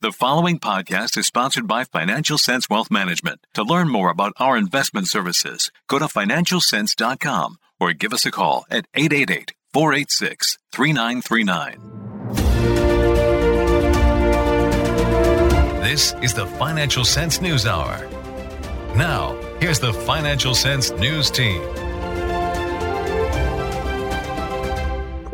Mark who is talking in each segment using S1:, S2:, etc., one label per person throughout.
S1: The following podcast is sponsored by Financial Sense Wealth Management. To learn more about our investment services, go to financialsense.com or give us a call at 888 486 3939. This is the Financial Sense News Hour. Now, here's the Financial Sense News Team.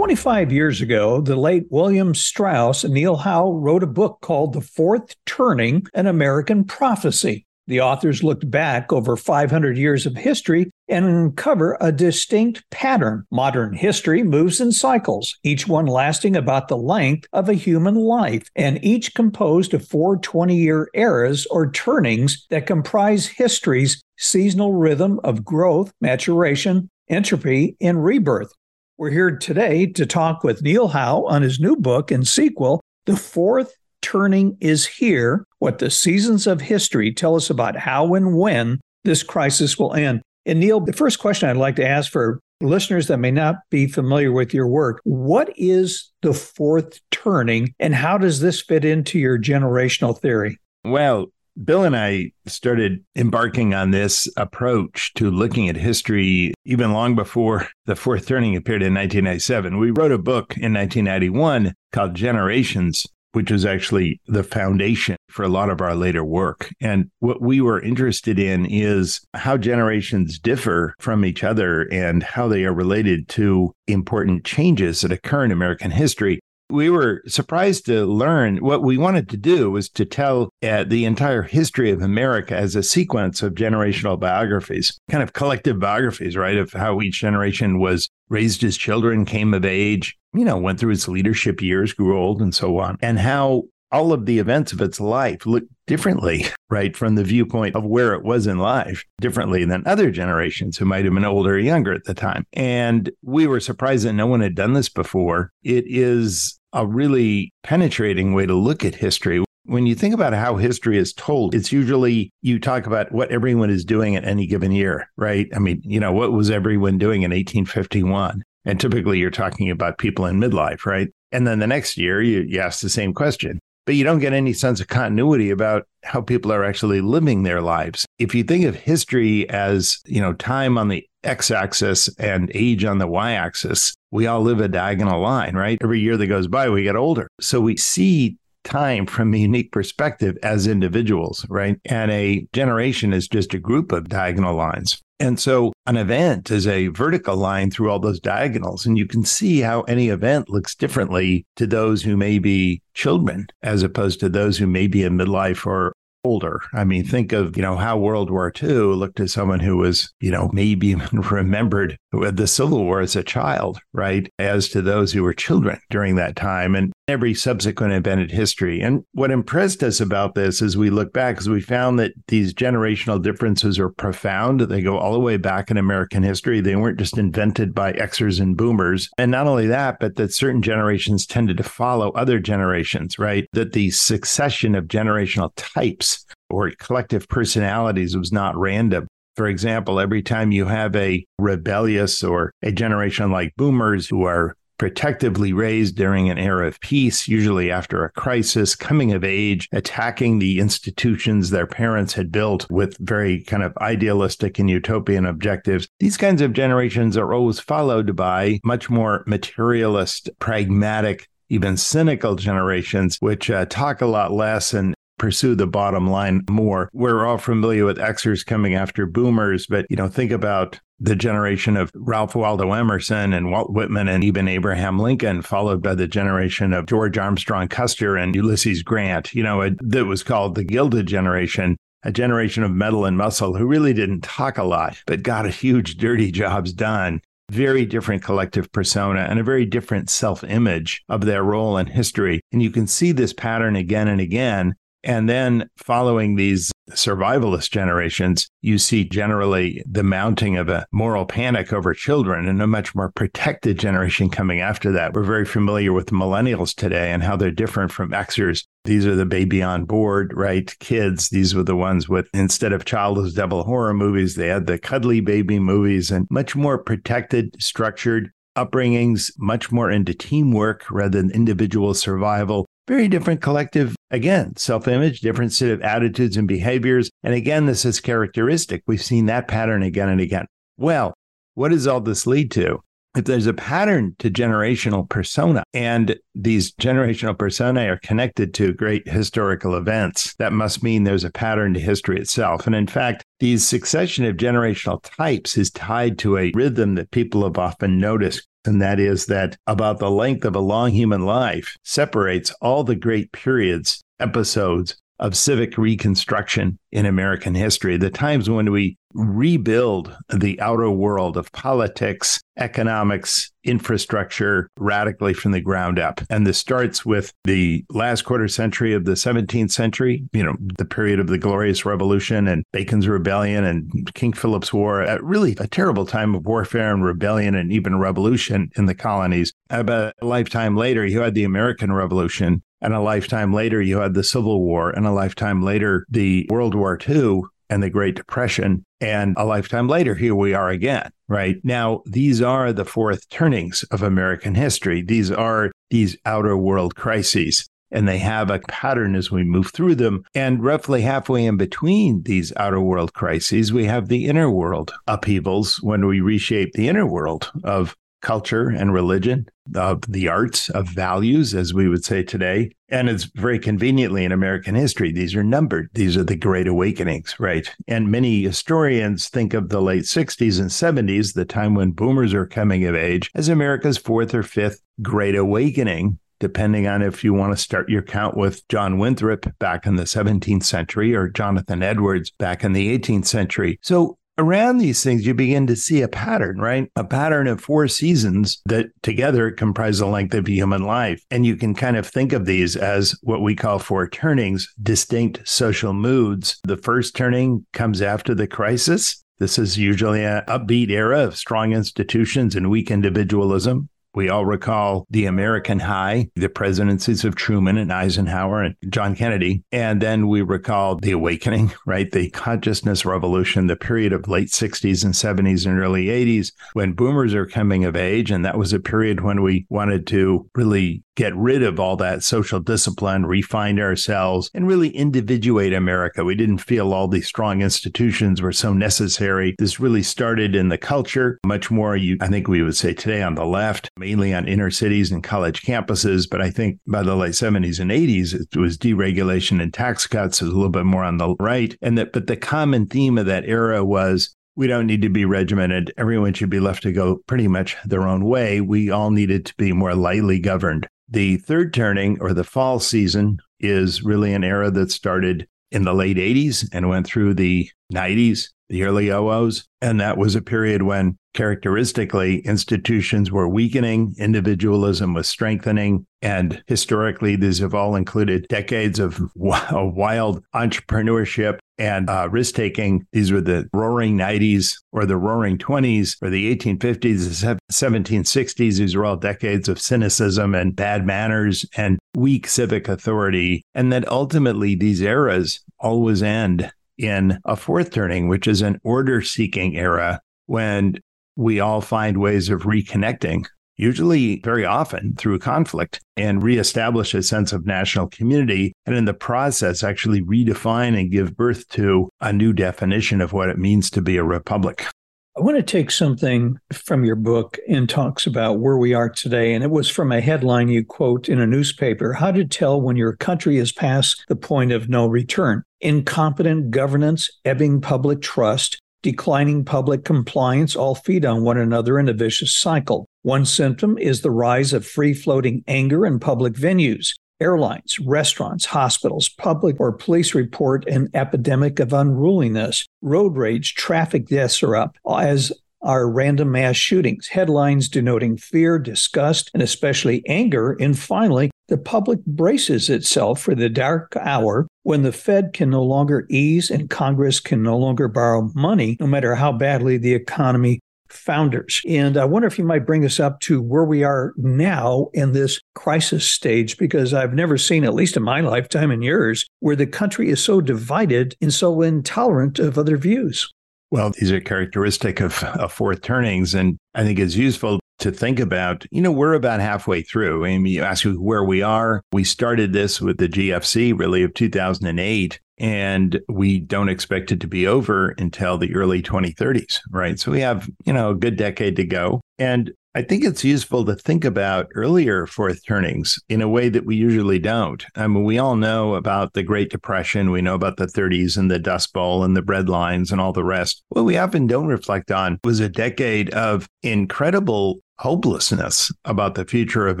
S2: 25 years ago, the late William Strauss and Neil Howe wrote a book called The Fourth Turning An American Prophecy. The authors looked back over 500 years of history and uncover a distinct pattern. Modern history moves in cycles, each one lasting about the length of a human life, and each composed of four 20 year eras or turnings that comprise history's seasonal rhythm of growth, maturation, entropy, and rebirth. We're here today to talk with Neil Howe on his new book and sequel, The Fourth Turning is Here What the Seasons of History Tell Us About How and When This Crisis Will End. And Neil, the first question I'd like to ask for listeners that may not be familiar with your work what is the fourth turning and how does this fit into your generational theory?
S3: Well, Bill and I started embarking on this approach to looking at history even long before the fourth turning appeared in 1997. We wrote a book in 1991 called Generations, which was actually the foundation for a lot of our later work. And what we were interested in is how generations differ from each other and how they are related to important changes that occur in American history we were surprised to learn what we wanted to do was to tell uh, the entire history of America as a sequence of generational biographies, kind of collective biographies, right? Of how each generation was raised as children, came of age, you know, went through its leadership years, grew old, and so on, and how all of the events of its life look differently, right, from the viewpoint of where it was in life, differently than other generations who might have been older or younger at the time. And we were surprised that no one had done this before. It is a really penetrating way to look at history. When you think about how history is told, it's usually you talk about what everyone is doing at any given year, right? I mean, you know, what was everyone doing in 1851? And typically you're talking about people in midlife, right? And then the next year you, you ask the same question but you don't get any sense of continuity about how people are actually living their lives. If you think of history as, you know, time on the x-axis and age on the y-axis, we all live a diagonal line, right? Every year that goes by, we get older. So we see time from a unique perspective as individuals, right? And a generation is just a group of diagonal lines. And so an event is a vertical line through all those diagonals. And you can see how any event looks differently to those who may be children as opposed to those who may be in midlife or older. I mean, think of, you know, how World War II looked at someone who was, you know, maybe remembered the Civil War as a child, right? As to those who were children during that time and every subsequent event in history. And what impressed us about this as we look back is we found that these generational differences are profound. They go all the way back in American history. They weren't just invented by Xers and boomers. And not only that, but that certain generations tended to follow other generations, right? That the succession of generational types or collective personalities was not random. For example, every time you have a rebellious or a generation like boomers who are protectively raised during an era of peace, usually after a crisis, coming of age, attacking the institutions their parents had built with very kind of idealistic and utopian objectives. These kinds of generations are always followed by much more materialist, pragmatic, even cynical generations, which uh, talk a lot less and pursue the bottom line more. We're all familiar with Xers coming after boomers, but you know, think about the generation of Ralph Waldo Emerson and Walt Whitman and even Abraham Lincoln, followed by the generation of George Armstrong Custer and Ulysses Grant, you know, that was called the Gilded Generation a generation of metal and muscle who really didn't talk a lot, but got a huge dirty jobs done. Very different collective persona and a very different self image of their role in history. And you can see this pattern again and again and then following these survivalist generations, you see generally the mounting of a moral panic over children and a much more protected generation coming after that. We're very familiar with millennials today and how they're different from Xers. These are the baby on board, right? Kids. These were the ones with, instead of childless devil horror movies, they had the cuddly baby movies and much more protected, structured upbringings, much more into teamwork rather than individual survival very different collective again, self image, different set of attitudes and behaviors. And again, this is characteristic. We've seen that pattern again and again. Well, what does all this lead to? if there's a pattern to generational persona and these generational personae are connected to great historical events, that must mean there's a pattern to history itself. And in fact, these succession of generational types is tied to a rhythm that people have often noticed. And that is that about the length of a long human life separates all the great periods, episodes, of civic reconstruction in American history, the times when we rebuild the outer world of politics, economics, infrastructure radically from the ground up. And this starts with the last quarter century of the 17th century, you know, the period of the Glorious Revolution and Bacon's Rebellion and King Philip's War, really a terrible time of warfare and rebellion and even revolution in the colonies. About a lifetime later, you had the American Revolution. And a lifetime later, you had the Civil War. And a lifetime later, the World War II and the Great Depression. And a lifetime later, here we are again, right? Now, these are the fourth turnings of American history. These are these outer world crises. And they have a pattern as we move through them. And roughly halfway in between these outer world crises, we have the inner world upheavals when we reshape the inner world of culture and religion, of the arts, of values, as we would say today. And it's very conveniently in American history. These are numbered. These are the great awakenings, right? And many historians think of the late 60s and 70s, the time when boomers are coming of age, as America's fourth or fifth great awakening depending on if you want to start your count with John Winthrop back in the 17th century or Jonathan Edwards back in the 18th century. So around these things, you begin to see a pattern, right? A pattern of four seasons that together comprise the length of human life. And you can kind of think of these as what we call four turnings, distinct social moods. The first turning comes after the crisis. This is usually an upbeat era of strong institutions and weak individualism. We all recall the American high, the presidencies of Truman and Eisenhower and John Kennedy. And then we recall the awakening, right? The consciousness revolution, the period of late 60s and 70s and early 80s when boomers are coming of age. And that was a period when we wanted to really get rid of all that social discipline, refine ourselves, and really individuate America. We didn't feel all these strong institutions were so necessary. This really started in the culture, much more, you, I think we would say today on the left, mainly on inner cities and college campuses. But I think by the late 70s and 80s, it was deregulation and tax cuts. It was a little bit more on the right. And that, but the common theme of that era was we don't need to be regimented. Everyone should be left to go pretty much their own way. We all needed to be more lightly governed. The third turning or the fall season is really an era that started in the late 80s and went through the 90s, the early 00s. And that was a period when characteristically institutions were weakening, individualism was strengthening. And historically, these have all included decades of wild entrepreneurship and uh, risk taking. These were the roaring 90s or the roaring 20s or the 1850s, the 1760s. These were all decades of cynicism and bad manners and weak civic authority. And that ultimately these eras always end in a fourth turning, which is an order seeking era when we all find ways of reconnecting, usually very often through conflict, and reestablish a sense of national community. And in the process, actually redefine and give birth to a new definition of what it means to be a republic.
S2: I want to take something from your book and talks about where we are today. And it was from a headline you quote in a newspaper How to Tell When Your Country is Past the Point of No Return. Incompetent governance, ebbing public trust, declining public compliance all feed on one another in a vicious cycle. One symptom is the rise of free floating anger in public venues. Airlines, restaurants, hospitals, public or police report an epidemic of unruliness. Road rage, traffic deaths are up, as are random mass shootings, headlines denoting fear, disgust, and especially anger. And finally, the public braces itself for the dark hour when the Fed can no longer ease and Congress can no longer borrow money, no matter how badly the economy founders. And I wonder if you might bring us up to where we are now in this crisis stage, because I've never seen, at least in my lifetime and yours, where the country is so divided and so intolerant of other views.
S3: Well, these are characteristic of, of fourth turnings. And I think it's useful to think about, you know, we're about halfway through. I mean, you ask where we are. We started this with the GFC really of 2008 and we don't expect it to be over until the early 2030s, right? So we have, you know, a good decade to go. And I think it's useful to think about earlier fourth turnings in a way that we usually don't. I mean, we all know about the Great Depression. We know about the 30s and the Dust Bowl and the bread lines and all the rest. What we often don't reflect on was a decade of incredible hopelessness about the future of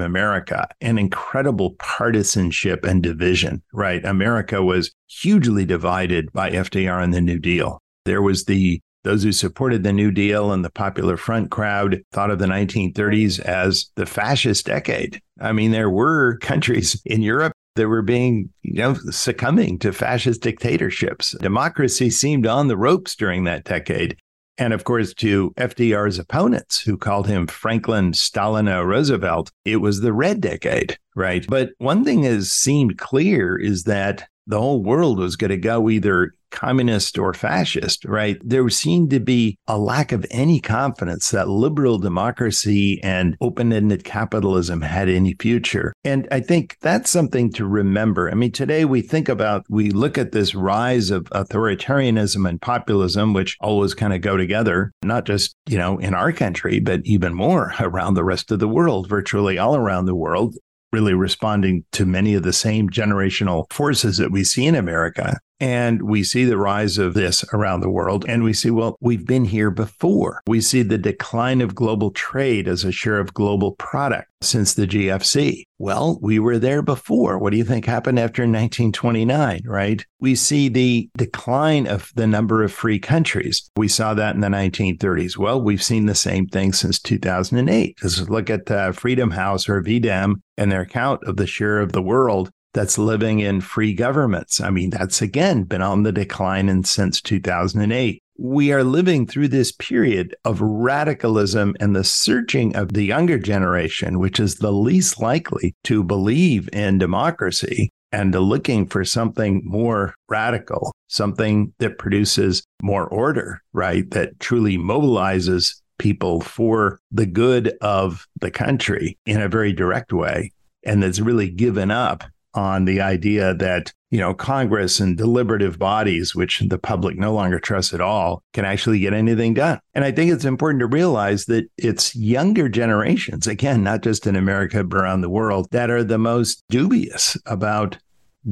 S3: America and incredible partisanship and division, right? America was hugely divided by FDR and the New Deal. There was the those who supported the New Deal and the Popular Front crowd thought of the 1930s as the fascist decade. I mean, there were countries in Europe that were being, you know, succumbing to fascist dictatorships. Democracy seemed on the ropes during that decade. And of course, to FDR's opponents who called him Franklin Stalino Roosevelt, it was the red decade, right? But one thing has seemed clear is that the whole world was going to go either communist or fascist, right? There seemed to be a lack of any confidence that liberal democracy and open ended capitalism had any future. And I think that's something to remember. I mean, today we think about, we look at this rise of authoritarianism and populism, which always kind of go together, not just, you know, in our country, but even more around the rest of the world, virtually all around the world really responding to many of the same generational forces that we see in America. And we see the rise of this around the world. And we see, well, we've been here before. We see the decline of global trade as a share of global product since the GFC. Well, we were there before. What do you think happened after 1929, right? We see the decline of the number of free countries. We saw that in the 1930s. Well, we've seen the same thing since 2008. Just look at uh, Freedom House or VDEM and their count of the share of the world that's living in free governments. I mean, that's again been on the decline in, since 2008. We are living through this period of radicalism and the searching of the younger generation, which is the least likely to believe in democracy and looking for something more radical, something that produces more order, right? That truly mobilizes people for the good of the country in a very direct way and that's really given up on the idea that you know Congress and deliberative bodies, which the public no longer trusts at all, can actually get anything done. And I think it's important to realize that it's younger generations, again, not just in America but around the world, that are the most dubious about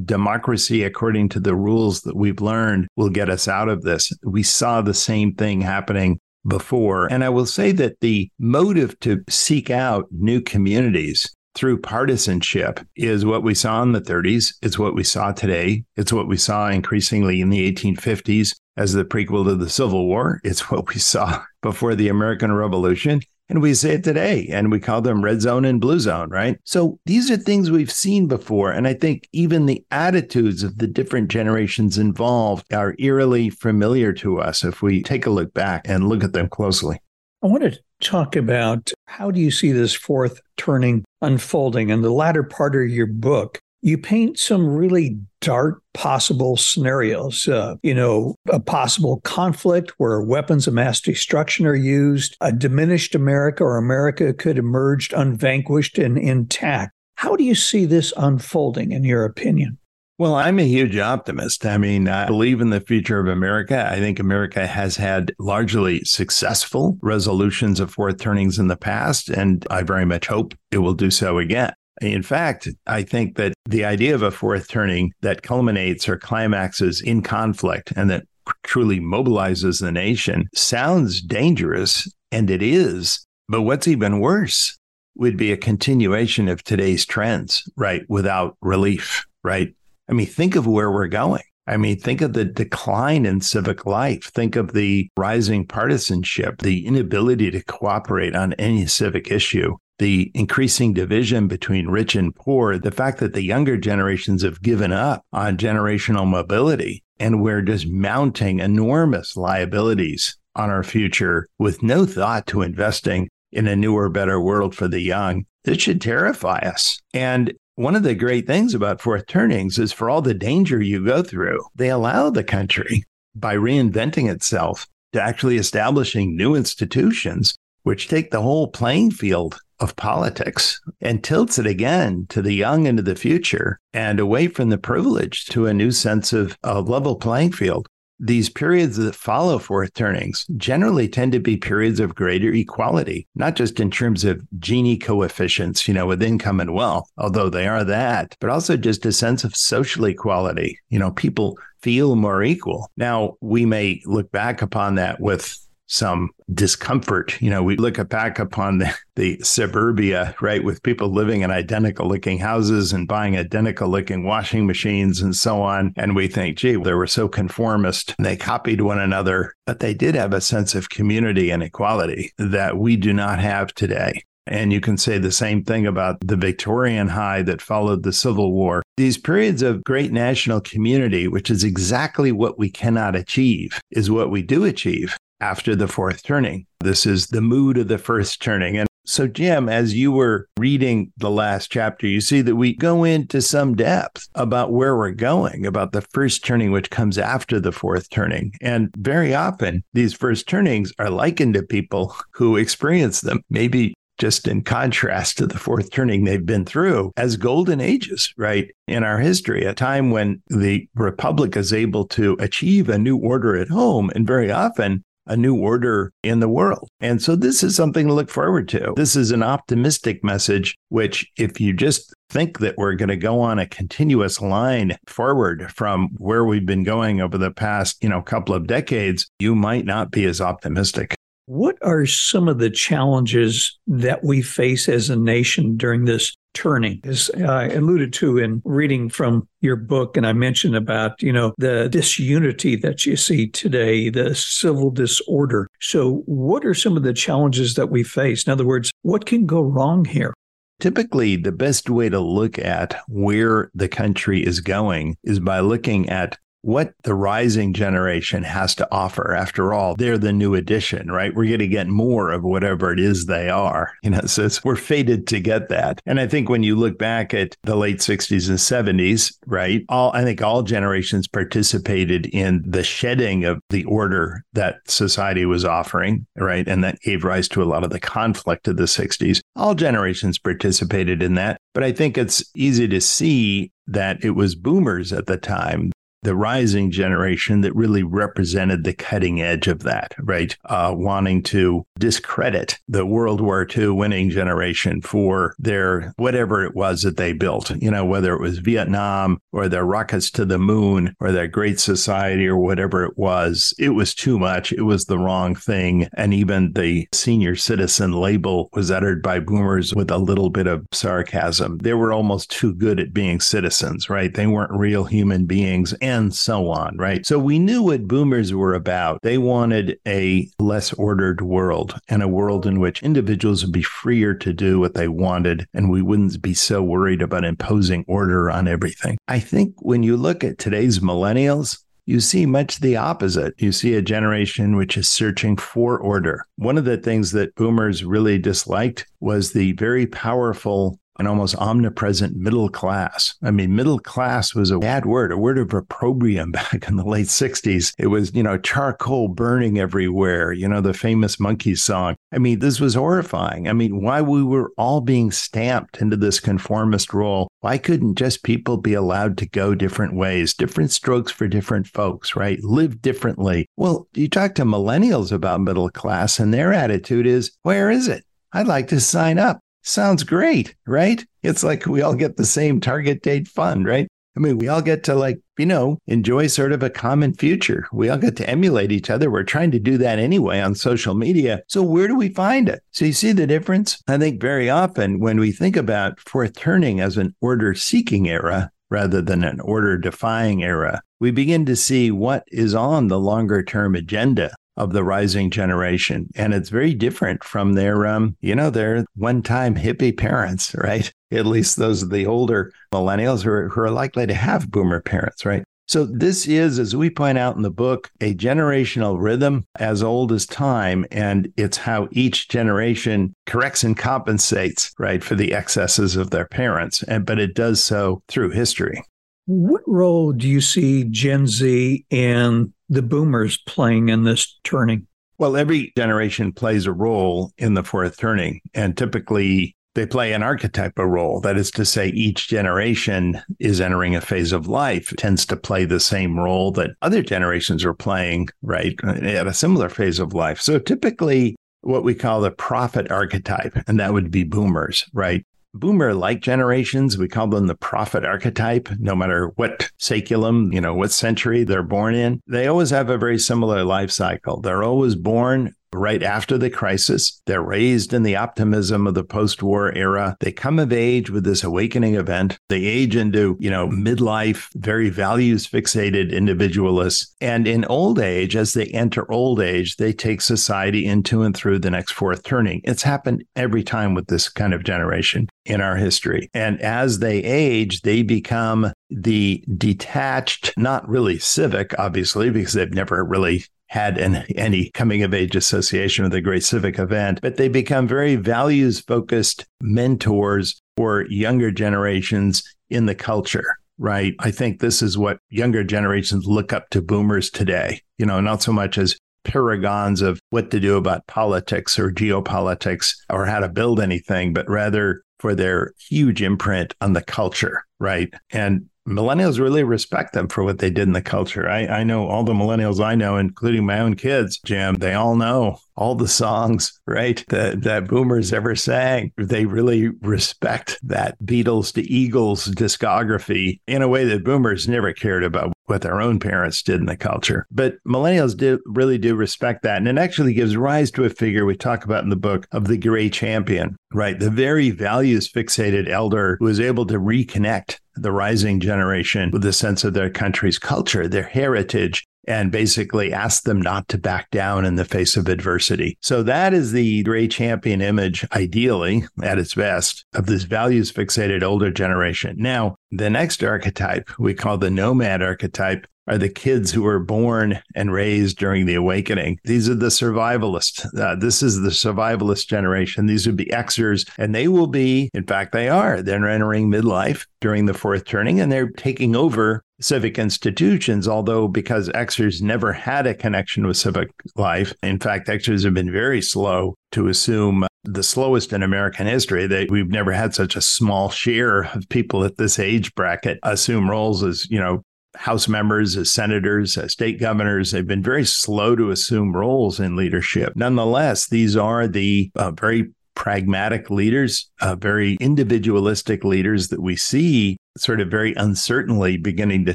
S3: democracy according to the rules that we've learned will get us out of this. We saw the same thing happening before. And I will say that the motive to seek out new communities through partisanship is what we saw in the 30s. It's what we saw today. It's what we saw increasingly in the 1850s as the prequel to the Civil War. It's what we saw before the American Revolution. And we say it today, and we call them red zone and blue zone, right? So these are things we've seen before. And I think even the attitudes of the different generations involved are eerily familiar to us if we take a look back and look at them closely.
S2: I want to talk about how do you see this fourth turning unfolding? In the latter part of your book, you paint some really dark possible scenarios. Uh, you know, a possible conflict where weapons of mass destruction are used, a diminished America or America could emerge unvanquished and intact. How do you see this unfolding, in your opinion?
S3: Well, I'm a huge optimist. I mean, I believe in the future of America. I think America has had largely successful resolutions of fourth turnings in the past, and I very much hope it will do so again. In fact, I think that the idea of a fourth turning that culminates or climaxes in conflict and that truly mobilizes the nation sounds dangerous, and it is. But what's even worse would be a continuation of today's trends, right? Without relief, right? I mean, think of where we're going. I mean, think of the decline in civic life. Think of the rising partisanship, the inability to cooperate on any civic issue, the increasing division between rich and poor, the fact that the younger generations have given up on generational mobility, and we're just mounting enormous liabilities on our future with no thought to investing in a newer, better world for the young. This should terrify us. And one of the great things about fourth turnings is for all the danger you go through, they allow the country by reinventing itself to actually establishing new institutions which take the whole playing field of politics and tilts it again to the young and to the future and away from the privileged to a new sense of a level playing field. These periods that follow fourth turnings generally tend to be periods of greater equality, not just in terms of Gini coefficients, you know, with income and wealth, although they are that, but also just a sense of social equality. You know, people feel more equal. Now, we may look back upon that with some discomfort. You know, we look back upon the, the suburbia, right, with people living in identical looking houses and buying identical looking washing machines and so on. And we think, gee, they were so conformist. and They copied one another, but they did have a sense of community and equality that we do not have today. And you can say the same thing about the Victorian high that followed the Civil War. These periods of great national community, which is exactly what we cannot achieve, is what we do achieve after the fourth turning. This is the mood of the first turning. And so, Jim, as you were reading the last chapter, you see that we go into some depth about where we're going, about the first turning, which comes after the fourth turning. And very often, these first turnings are likened to people who experience them. Maybe just in contrast to the fourth turning they've been through as golden ages, right? In our history, a time when the Republic is able to achieve a new order at home. And very often a new order in the world. And so this is something to look forward to. This is an optimistic message, which, if you just think that we're going to go on a continuous line forward from where we've been going over the past, you know, couple of decades, you might not be as optimistic.
S2: What are some of the challenges that we face as a nation during this turning? As I alluded to in reading from your book, and I mentioned about, you know, the disunity that you see today, the civil disorder. So, what are some of the challenges that we face? In other words, what can go wrong here?
S3: Typically, the best way to look at where the country is going is by looking at what the rising generation has to offer. After all, they're the new addition, right? We're going to get more of whatever it is they are. You know, so we're fated to get that. And I think when you look back at the late 60s and 70s, right, all I think all generations participated in the shedding of the order that society was offering, right? And that gave rise to a lot of the conflict of the 60s. All generations participated in that. But I think it's easy to see that it was boomers at the time the rising generation that really represented the cutting edge of that, right? Uh, wanting to discredit the World War II winning generation for their whatever it was that they built, you know, whether it was Vietnam or their rockets to the moon or their great society or whatever it was. It was too much. It was the wrong thing. And even the senior citizen label was uttered by boomers with a little bit of sarcasm. They were almost too good at being citizens, right? They weren't real human beings. And and so on, right? So we knew what boomers were about. They wanted a less ordered world and a world in which individuals would be freer to do what they wanted and we wouldn't be so worried about imposing order on everything. I think when you look at today's millennials, you see much the opposite. You see a generation which is searching for order. One of the things that boomers really disliked was the very powerful an almost omnipresent middle class. I mean, middle class was a bad word, a word of opprobrium back in the late 60s. It was, you know, charcoal burning everywhere, you know, the famous Monkees song. I mean, this was horrifying. I mean, why we were all being stamped into this conformist role. Why couldn't just people be allowed to go different ways, different strokes for different folks, right? Live differently. Well, you talk to millennials about middle class, and their attitude is, where is it? I'd like to sign up. Sounds great, right? It's like we all get the same target date fund, right? I mean, we all get to like, you know, enjoy sort of a common future. We all get to emulate each other. We're trying to do that anyway on social media. So where do we find it? So you see the difference? I think very often when we think about fourth turning as an order seeking era rather than an order defying era, we begin to see what is on the longer term agenda of the rising generation. And it's very different from their, um, you know, their one time hippie parents, right? At least those are the older millennials who are, who are likely to have boomer parents, right? So, this is, as we point out in the book, a generational rhythm as old as time. And it's how each generation corrects and compensates, right, for the excesses of their parents. And, but it does so through history.
S2: What role do you see Gen Z and the boomers playing in this turning?
S3: Well, every generation plays a role in the fourth turning, and typically they play an archetypal role. That is to say, each generation is entering a phase of life, tends to play the same role that other generations are playing, right, at a similar phase of life. So typically, what we call the prophet archetype, and that would be boomers, right? Boomer like generations, we call them the prophet archetype, no matter what saeculum, you know, what century they're born in. They always have a very similar life cycle. They're always born right after the crisis. They're raised in the optimism of the post-war era. They come of age with this awakening event. They age into, you know, midlife, very values fixated individualists. And in old age, as they enter old age, they take society into and through the next fourth turning. It's happened every time with this kind of generation in our history. And as they age, they become the detached, not really civic, obviously, because they've never really had an, any coming of age association with a great civic event, but they become very values focused mentors for younger generations in the culture. Right. I think this is what younger generations look up to boomers today, you know, not so much as paragons of what to do about politics or geopolitics or how to build anything, but rather for their huge imprint on the culture. Right. And millennials really respect them for what they did in the culture. I, I know all the millennials I know, including my own kids, Jim, they all know all the songs, right? That that boomers ever sang. They really respect that Beatles to Eagles discography in a way that boomers never cared about what their own parents did in the culture. But millennials do really do respect that. And it actually gives rise to a figure we talk about in the book of the gray champion, right? The very values fixated elder who is able to reconnect the rising generation with a sense of their country's culture, their heritage, and basically ask them not to back down in the face of adversity. So that is the gray champion image, ideally at its best, of this values fixated older generation. Now, the next archetype we call the nomad archetype are the kids who were born and raised during the awakening. These are the survivalists. Uh, this is the survivalist generation. These would be Xers, and they will be, in fact, they are. They're entering midlife during the fourth turning, and they're taking over civic institutions, although because Xers never had a connection with civic life. In fact, Xers have been very slow to assume the slowest in American history. That we've never had such a small share of people at this age bracket assume roles as, you know, House members, as senators, as state governors. They've been very slow to assume roles in leadership. Nonetheless, these are the uh, very pragmatic leaders, uh, very individualistic leaders that we see sort of very uncertainly beginning to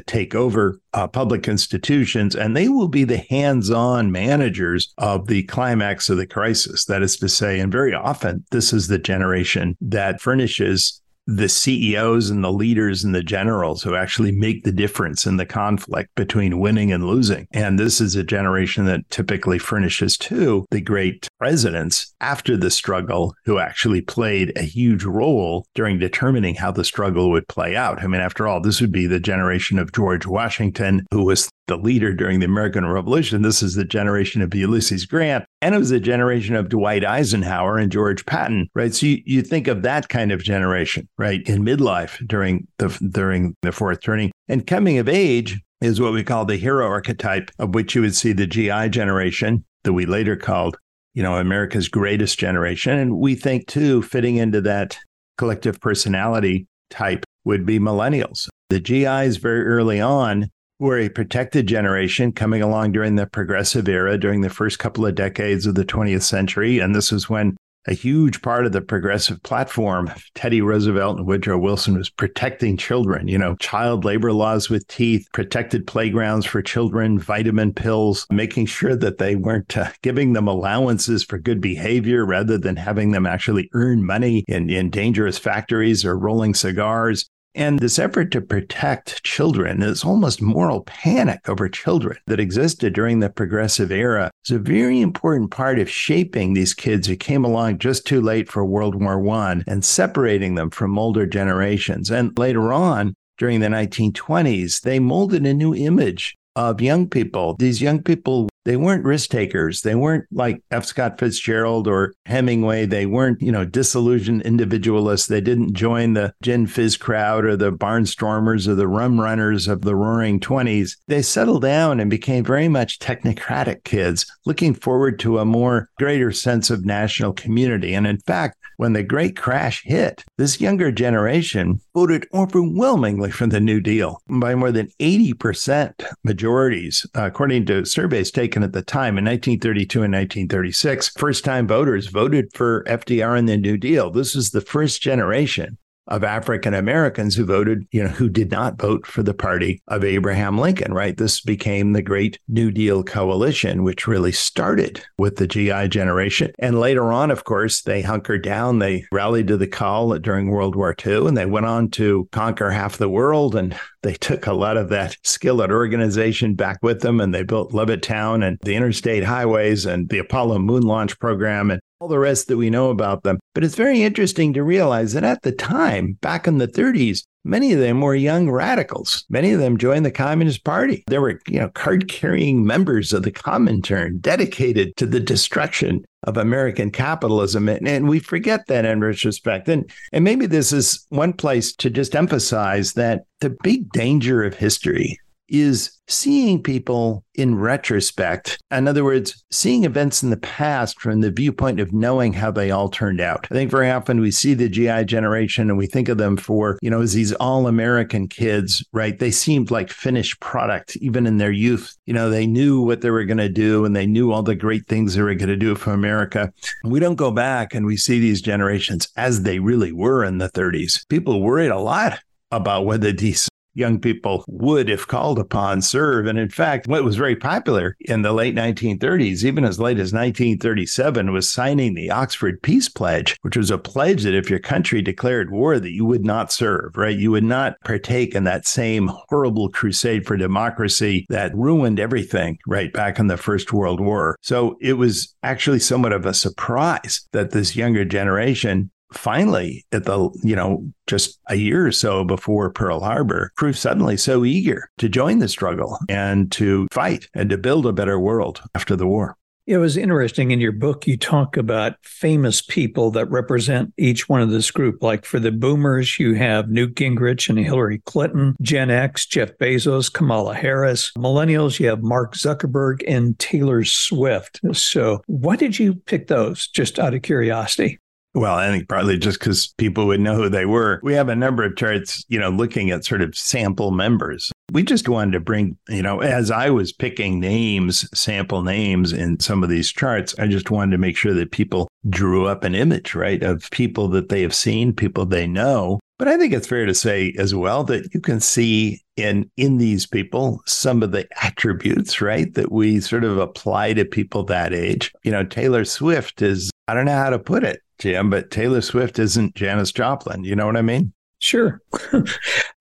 S3: take over uh, public institutions, and they will be the hands on managers of the climax of the crisis. That is to say, and very often, this is the generation that furnishes the CEOs and the leaders and the generals who actually make the difference in the conflict between winning and losing. And this is a generation that typically furnishes too the great presidents after the struggle who actually played a huge role during determining how the struggle would play out. I mean, after all, this would be the generation of George Washington, who was the leader during the American Revolution. This is the generation of Ulysses Grant. And it was the generation of Dwight Eisenhower and George Patton, right? So you, you think of that kind of generation, right, in midlife during the during the fourth turning. And coming of age is what we call the hero archetype, of which you would see the GI generation that we later called, you know, America's greatest generation. And we think too, fitting into that collective personality type would be millennials. The GIs very early on were a protected generation coming along during the progressive era, during the first couple of decades of the 20th century. And this was when a huge part of the progressive platform, Teddy Roosevelt and Woodrow Wilson, was protecting children, you know, child labor laws with teeth, protected playgrounds for children, vitamin pills, making sure that they weren't uh, giving them allowances for good behavior rather than having them actually earn money in, in dangerous factories or rolling cigars. And this effort to protect children, this almost moral panic over children that existed during the progressive era, is a very important part of shaping these kids who came along just too late for World War I and separating them from older generations. And later on, during the 1920s, they molded a new image of young people. These young people they weren't risk takers. They weren't like F. Scott Fitzgerald or Hemingway. They weren't, you know, disillusioned individualists. They didn't join the gin fizz crowd or the barnstormers or the rum runners of the roaring 20s. They settled down and became very much technocratic kids, looking forward to a more greater sense of national community. And in fact, when the great crash hit, this younger generation voted overwhelmingly for the New Deal by more than 80% majorities, according to surveys taken at the time in 1932 and 1936. First time voters voted for FDR and the New Deal. This is the first generation of African Americans who voted, you know, who did not vote for the party of Abraham Lincoln, right? This became the great New Deal coalition, which really started with the GI generation. And later on, of course, they hunkered down, they rallied to the call during World War II, and they went on to conquer half the world. And they took a lot of that skill at organization back with them, and they built Levittown and the interstate highways and the Apollo moon launch program. And all the rest that we know about them. But it's very interesting to realize that at the time, back in the 30s, many of them were young radicals. Many of them joined the Communist Party. There were, you know, card-carrying members of the Comintern, dedicated to the destruction of American capitalism. And, and we forget that in retrospect. And, and maybe this is one place to just emphasize that the big danger of history is seeing people in retrospect. In other words, seeing events in the past from the viewpoint of knowing how they all turned out. I think very often we see the GI generation and we think of them for, you know, as these all American kids, right? They seemed like finished product even in their youth. You know, they knew what they were going to do and they knew all the great things they were going to do for America. We don't go back and we see these generations as they really were in the 30s. People worried a lot about whether these young people would, if called upon, serve. And in fact, what was very popular in the late 1930s, even as late as 1937, was signing the Oxford Peace Pledge, which was a pledge that if your country declared war, that you would not serve, right? You would not partake in that same horrible crusade for democracy that ruined everything right back in the First World War. So it was actually somewhat of a surprise that this younger generation finally at the you know just a year or so before pearl harbor proved suddenly so eager to join the struggle and to fight and to build a better world after the war.
S2: It was interesting in your book you talk about famous people that represent each one of this group. Like for the boomers you have newt gingrich and hillary clinton gen x jeff bezos kamala harris. Millennials you have mark zuckerberg and taylor swift. So why did you pick those just out of curiosity
S3: well, I think probably just because people would know who they were. We have a number of charts, you know, looking at sort of sample members. We just wanted to bring, you know, as I was picking names, sample names in some of these charts, I just wanted to make sure that people drew up an image, right, of people that they have seen, people they know. But I think it's fair to say as well that you can see in in these people some of the attributes, right, that we sort of apply to people that age. You know, Taylor Swift is I don't know how to put it Jim, but Taylor Swift isn't Janis Joplin. You know what I mean?
S2: Sure.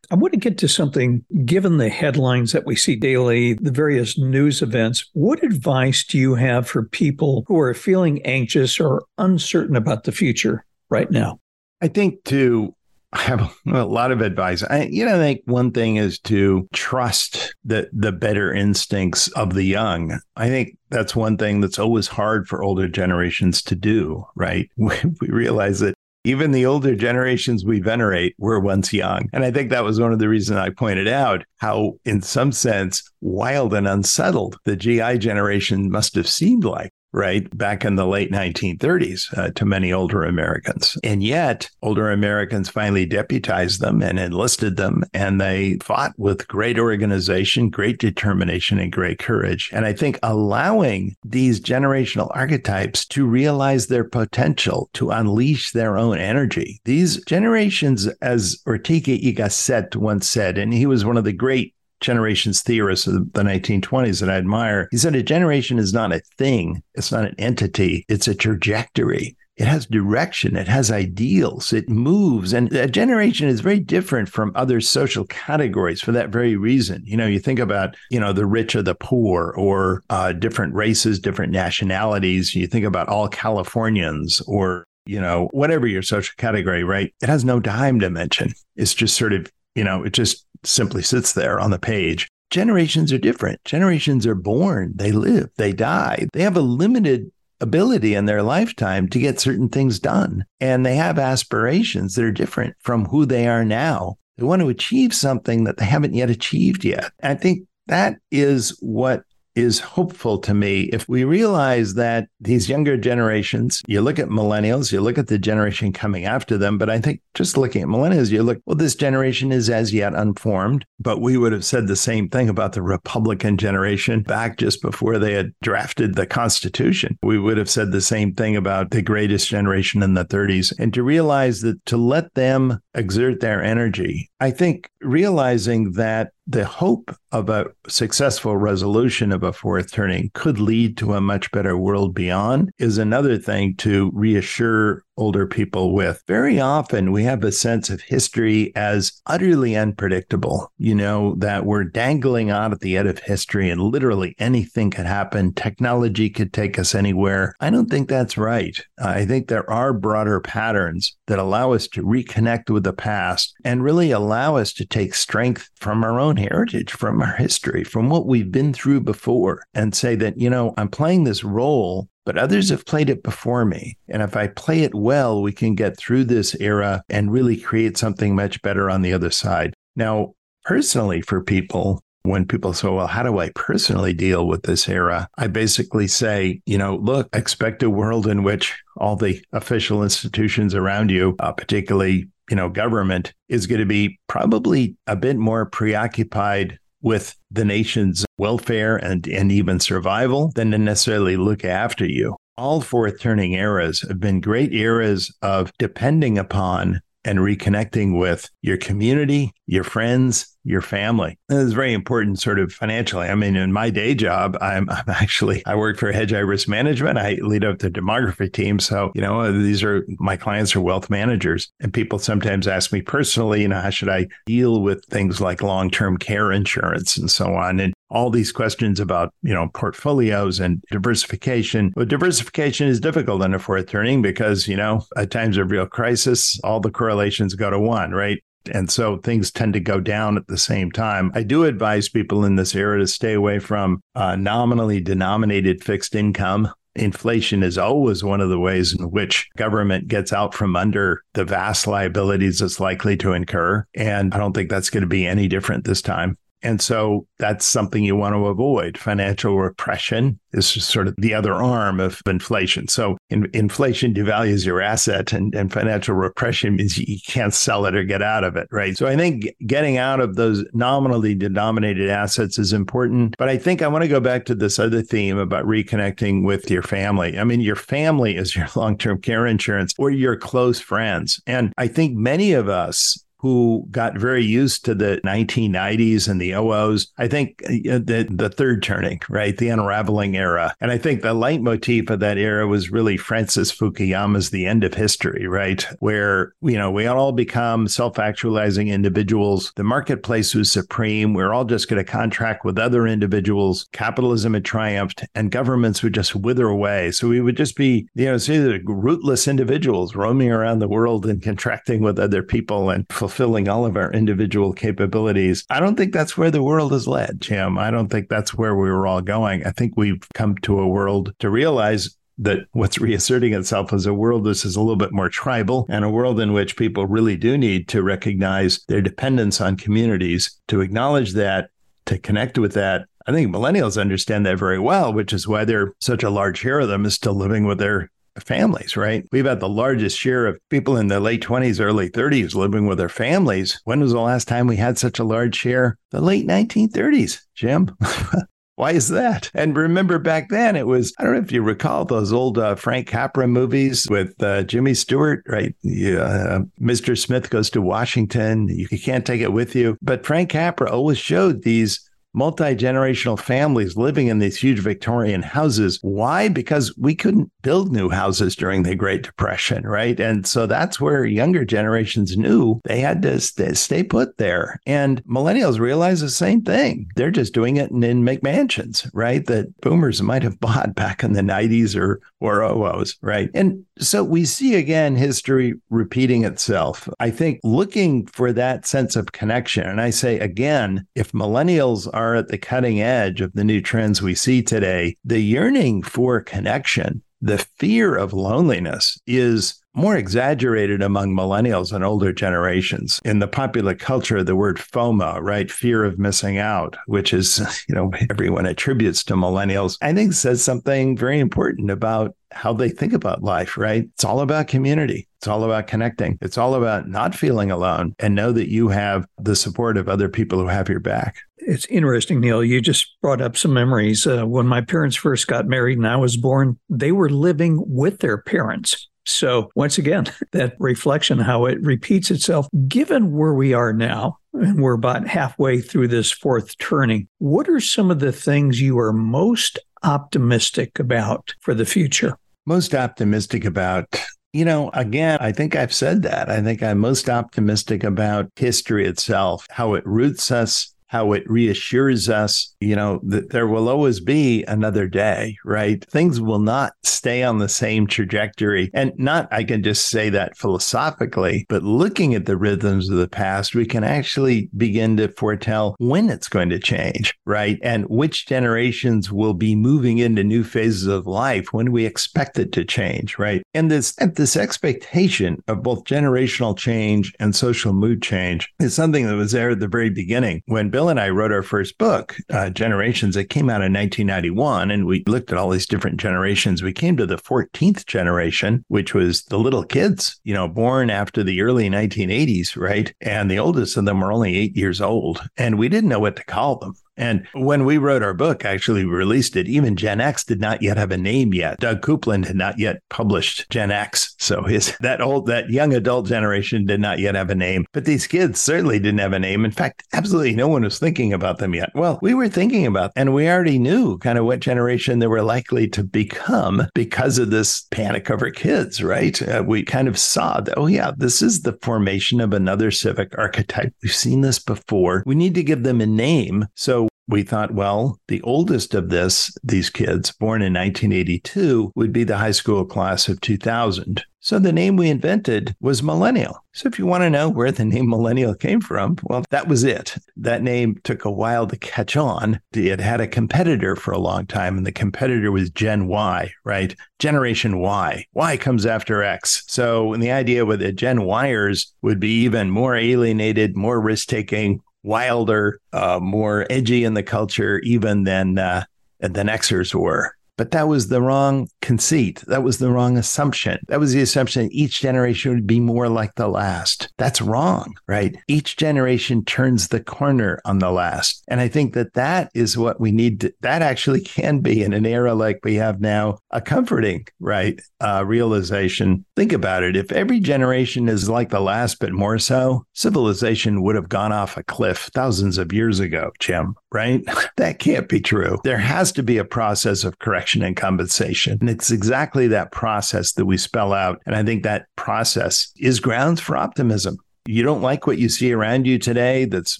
S2: I want to get to something, given the headlines that we see daily, the various news events. What advice do you have for people who are feeling anxious or uncertain about the future right now?
S3: I think to I have a lot of advice. I, you know, I think one thing is to trust the the better instincts of the young. I think that's one thing that's always hard for older generations to do. Right? We, we realize that even the older generations we venerate were once young. And I think that was one of the reasons I pointed out how, in some sense, wild and unsettled the GI generation must have seemed like right, back in the late 1930s uh, to many older Americans. And yet, older Americans finally deputized them and enlisted them, and they fought with great organization, great determination, and great courage. And I think allowing these generational archetypes to realize their potential, to unleash their own energy. These generations, as Ortega y Gasset once said, and he was one of the great generations theorists of the 1920s that I admire. He said a generation is not a thing, it's not an entity, it's a trajectory. It has direction, it has ideals, it moves. And a generation is very different from other social categories for that very reason. You know, you think about, you know, the rich or the poor or uh, different races, different nationalities. You think about all Californians or you know, whatever your social category, right? It has no time dimension. It's just sort of, you know, it just simply sits there on the page. generations are different. Generations are born, they live, they die. They have a limited ability in their lifetime to get certain things done. And they have aspirations that are different from who they are now. They want to achieve something that they haven't yet achieved yet. I think that is what is hopeful to me if we realize that these younger generations, you look at millennials, you look at the generation coming after them, but I think just looking at millennials, you look, well, this generation is as yet unformed, but we would have said the same thing about the Republican generation back just before they had drafted the Constitution. We would have said the same thing about the greatest generation in the 30s. And to realize that to let them exert their energy, I think realizing that the hope of a successful resolution of a fourth turning could lead to a much better world beyond is another thing to reassure older people with. Very often we have a sense of history as utterly unpredictable, you know, that we're dangling out at the end of history and literally anything could happen. Technology could take us anywhere. I don't think that's right. I think there are broader patterns that allow us to reconnect with the past and really allow us to take strength from our own heritage, from our history, from what we've been through before and say that, you know, I'm playing this role but others have played it before me. And if I play it well, we can get through this era and really create something much better on the other side. Now, personally, for people, when people say, well, how do I personally deal with this era? I basically say, you know, look, expect a world in which all the official institutions around you, uh, particularly, you know, government, is going to be probably a bit more preoccupied with the nation's welfare and, and even survival than to necessarily look after you. All fourth turning eras have been great eras of depending upon and reconnecting with your community, your friends, your family. And it's very important sort of financially. I mean, in my day job, I'm, I'm actually, I work for hedge Hedgeye Risk Management. I lead up the demography team. So, you know, these are my clients are wealth managers. And people sometimes ask me personally, you know, how should I deal with things like long-term care insurance and so on? And all these questions about, you know, portfolios and diversification. But diversification is difficult in a fourth turning because, you know, at times of real crisis, all the correlations go to one, right? And so things tend to go down at the same time. I do advise people in this era to stay away from uh, nominally denominated fixed income. Inflation is always one of the ways in which government gets out from under the vast liabilities it's likely to incur. And I don't think that's going to be any different this time. And so that's something you want to avoid. Financial repression is sort of the other arm of inflation. So in, inflation devalues your asset, and, and financial repression means you can't sell it or get out of it, right? So I think getting out of those nominally denominated assets is important. But I think I want to go back to this other theme about reconnecting with your family. I mean, your family is your long term care insurance or your close friends. And I think many of us who got very used to the 1990s and the OOs. I think uh, the, the third turning, right? The unraveling era. And I think the leitmotif of that era was really Francis Fukuyama's The End of History, right? Where, you know, we all become self actualizing individuals. The marketplace was supreme. We we're all just going to contract with other individuals. Capitalism had triumphed and governments would just wither away. So we would just be, you know, see the rootless individuals roaming around the world and contracting with other people and fulfilling all of our individual capabilities. I don't think that's where the world has led, Jim. I don't think that's where we were all going. I think we've come to a world to realize that what's reasserting itself as a world this is a little bit more tribal and a world in which people really do need to recognize their dependence on communities to acknowledge that to connect with that I think millennials understand that very well, which is why they're such a large share of them is still living with their families, right? We've had the largest share of people in the late 20s, early 30s living with their families. When was the last time we had such a large share? The late 1930s, Jim. Why is that? And remember back then, it was, I don't know if you recall those old uh, Frank Capra movies with uh, Jimmy Stewart, right? Yeah, uh, Mr. Smith goes to Washington. You can't take it with you. But Frank Capra always showed these multi generational families living in these huge Victorian houses. Why? Because we couldn't build new houses during the Great Depression, right? And so that's where younger generations knew they had to stay put there. And millennials realize the same thing. They're just doing it and in, in McMansions, right? That boomers might have bought back in the 90s or, or OOs, right? And so we see again history repeating itself. I think looking for that sense of connection. And I say again, if millennials are at the cutting edge of the new trends we see today, the yearning for connection, the fear of loneliness is more exaggerated among millennials and older generations. In the popular culture, the word FOMO, right? Fear of missing out, which is, you know, everyone attributes to millennials, I think says something very important about how they think about life, right? It's all about community. It's all about connecting. It's all about not feeling alone and know that you have the support of other people who have your back.
S2: It's interesting, Neil. You just brought up some memories. Uh, when my parents first got married and I was born, they were living with their parents. So, once again, that reflection, how it repeats itself, given where we are now, and we're about halfway through this fourth turning, what are some of the things you are most optimistic about for the future?
S3: Most optimistic about you know, again, I think I've said that. I think I'm most optimistic about history itself, how it roots us how it reassures us, you know, that there will always be another day, right? Things will not stay on the same trajectory. And not, I can just say that philosophically, but looking at the rhythms of the past, we can actually begin to foretell when it's going to change, right? And which generations will be moving into new phases of life when we expect it to change, right? And this, this expectation of both generational change and social mood change is something that was there at the very beginning when Bill and I wrote our first book, uh, Generations. It came out in 1991, and we looked at all these different generations. We came to the 14th generation, which was the little kids, you know, born after the early 1980s, right? And the oldest of them were only eight years old, and we didn't know what to call them. And when we wrote our book, actually released it, even Gen X did not yet have a name yet. Doug Coupland had not yet published Gen X. So his that old that young adult generation did not yet have a name. But these kids certainly didn't have a name. In fact, absolutely no one was thinking about them yet. Well, we were thinking about and we already knew kind of what generation they were likely to become because of this panic over kids, right? Uh, we kind of saw that, oh yeah, this is the formation of another civic archetype. We've seen this before. We need to give them a name. So we thought, well, the oldest of this, these kids born in 1982, would be the high school class of 2000. So the name we invented was Millennial. So if you want to know where the name Millennial came from, well, that was it. That name took a while to catch on. It had a competitor for a long time, and the competitor was Gen Y, right? Generation Y. Y comes after X. So the idea with the Gen Yers would be even more alienated, more risk taking, wilder, uh, more edgy in the culture, even than uh, than Xers were. But that was the wrong conceit. That was the wrong assumption. That was the assumption that each generation would be more like the last. That's wrong, right? Each generation turns the corner on the last. And I think that that is what we need to, that actually can be in an era like we have now, a comforting, right? Uh, realization. Think about it. If every generation is like the last, but more so, civilization would have gone off a cliff thousands of years ago, Jim, right? that can't be true. There has to be a process of correction and compensation. And it's exactly that process that we spell out. And I think that process is grounds for optimism. You don't like what you see around you today, that's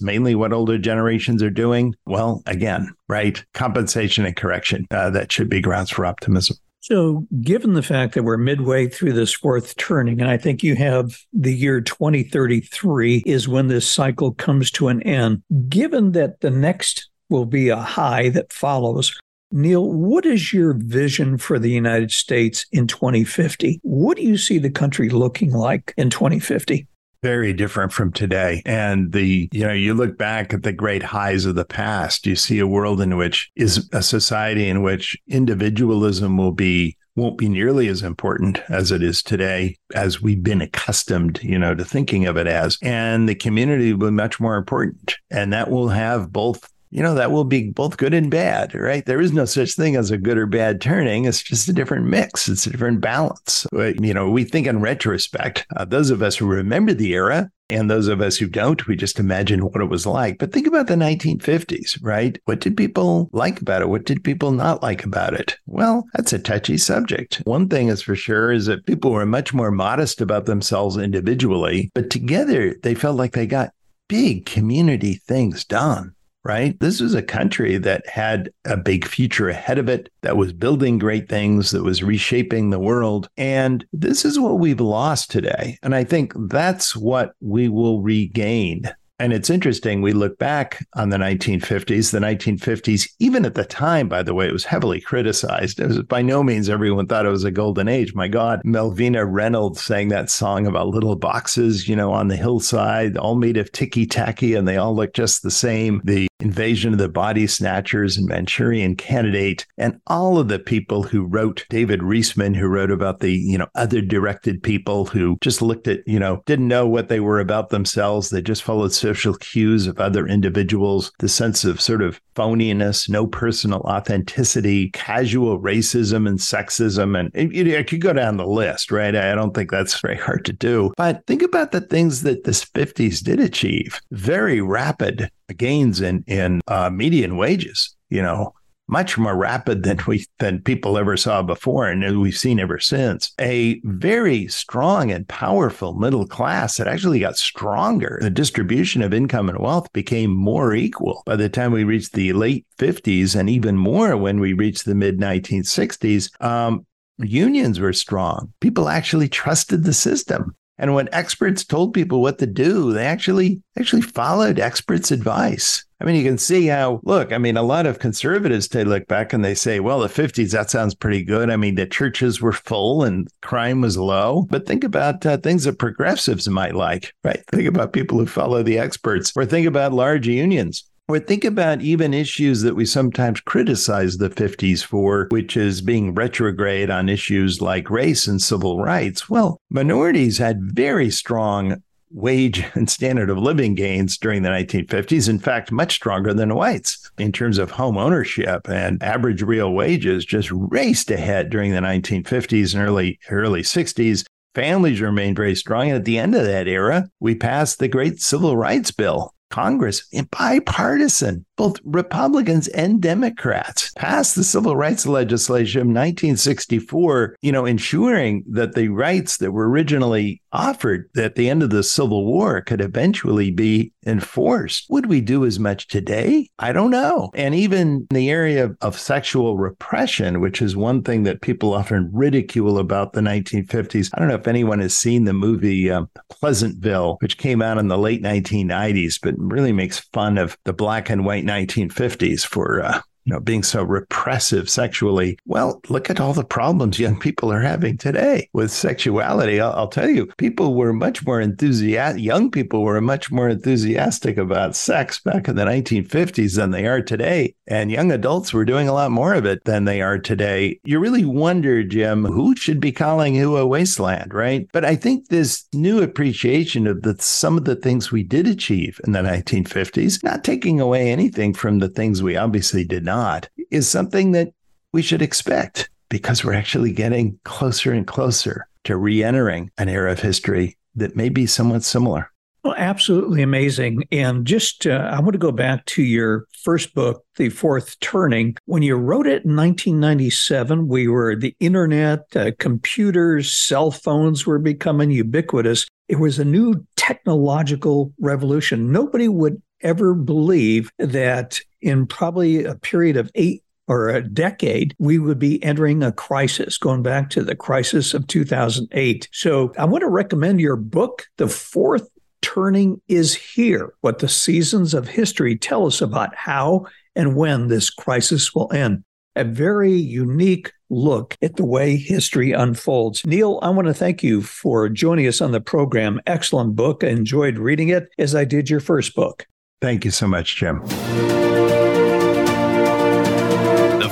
S3: mainly what older generations are doing. Well, again, right? Compensation and correction, uh, that should be grounds for optimism.
S2: So, given the fact that we're midway through this fourth turning, and I think you have the year 2033 is when this cycle comes to an end, given that the next will be a high that follows, Neil, what is your vision for the United States in 2050? What do you see the country looking like in 2050?
S3: Very different from today. And the, you know, you look back at the great highs of the past, you see a world in which is a society in which individualism will be won't be nearly as important as it is today as we've been accustomed you know to thinking of it as and the community will be much more important and that will have both you know, that will be both good and bad, right? There is no such thing as a good or bad turning. It's just a different mix, it's a different balance. You know, we think in retrospect, uh, those of us who remember the era and those of us who don't, we just imagine what it was like. But think about the 1950s, right? What did people like about it? What did people not like about it? Well, that's a touchy subject. One thing is for sure is that people were much more modest about themselves individually, but together they felt like they got big community things done right? This was a country that had a big future ahead of it, that was building great things, that was reshaping the world. And this is what we've lost today. And I think that's what we will regain And it's interesting, we look back on the 1950s, the 1950s, even at the time, by the way, it was heavily criticized. It was by no means everyone thought it was a golden age. My God, Malvina Reynolds sang that song about little boxes, you know, on the hillside, all made of ticky tacky, and they all look just the same. The invasion of the body snatchers and Manchurian candidate, and all of the people who wrote David Riesman, who wrote about the, you know, other directed people who just looked at, you know, didn't know what they were about themselves. They just followed social cues of other individuals, the sense of sort of phoniness, no personal authenticity, casual racism and sexism. And I could go down the list, right? I don't think that's very hard to do. But think about the things that the 50s did achieve very rapid gains in, in uh, median wages. You know, much more rapid than we than people ever saw before and we've seen ever since. A very strong and powerful middle class that actually got stronger. The distribution of income and wealth became more equal by the time we reached the late 50s and even more when we reached the mid 1960s. Um, unions were strong. People actually trusted the system. And when experts told people what to do, they actually actually followed experts' advice. I mean, you can see how, look, I mean, a lot of conservatives they look back and they say, well, the 50s, that sounds pretty good. I mean, the churches were full and crime was low. But think about uh, things that progressives might like, right? Think about people who follow the experts or think about large unions. Or think about even issues that we sometimes criticize the 50s for, which is being retrograde on issues like race and civil rights. Well, minorities had very strong wage and standard of living gains during the 1950s. In fact, much stronger than whites in terms of home ownership and average real wages just raced ahead during the 1950s and early early 60s. Families remained very strong. And at the end of that era, we passed the great civil rights bill Congress, bipartisan, both Republicans and Democrats passed the civil rights legislation of 1964, you know, ensuring that the rights that were originally offered at the end of the Civil War could eventually be enforced. Would we do as much today? I don't know. And even in the area of sexual repression, which is one thing that people often ridicule about the 1950s. I don't know if anyone has seen the movie um, Pleasantville, which came out in the late 1990s, but really makes fun of the black and white 1950s for uh, you know, being so repressive sexually. Well, look at all the problems young people are having today with sexuality. I'll, I'll tell you, people were much more enthusiastic. Young people were much more enthusiastic about sex back in the 1950s than they are today. And young adults were doing a lot more of it than they are today. You really wonder, Jim, who should be calling who a wasteland, right? But I think this new appreciation of the, some of the things we did achieve in the 1950s, not taking away anything from the things we obviously did not not is something that we should expect because we're actually getting closer and closer to re entering an era of history that may be somewhat similar.
S2: Well, absolutely amazing. And just, uh, I want to go back to your first book, The Fourth Turning. When you wrote it in 1997, we were the internet, uh, computers, cell phones were becoming ubiquitous. It was a new technological revolution. Nobody would ever believe that in probably a period of eight or a decade, we would be entering a crisis, going back to the crisis of 2008. So I want to recommend your book, The Fourth Turning is Here What the Seasons of History Tell Us About How and When This Crisis Will End. A very unique look at the way history unfolds. Neil, I want to thank you for joining us on the program. Excellent book. I enjoyed reading it as I did your first book.
S3: Thank you so much, Jim.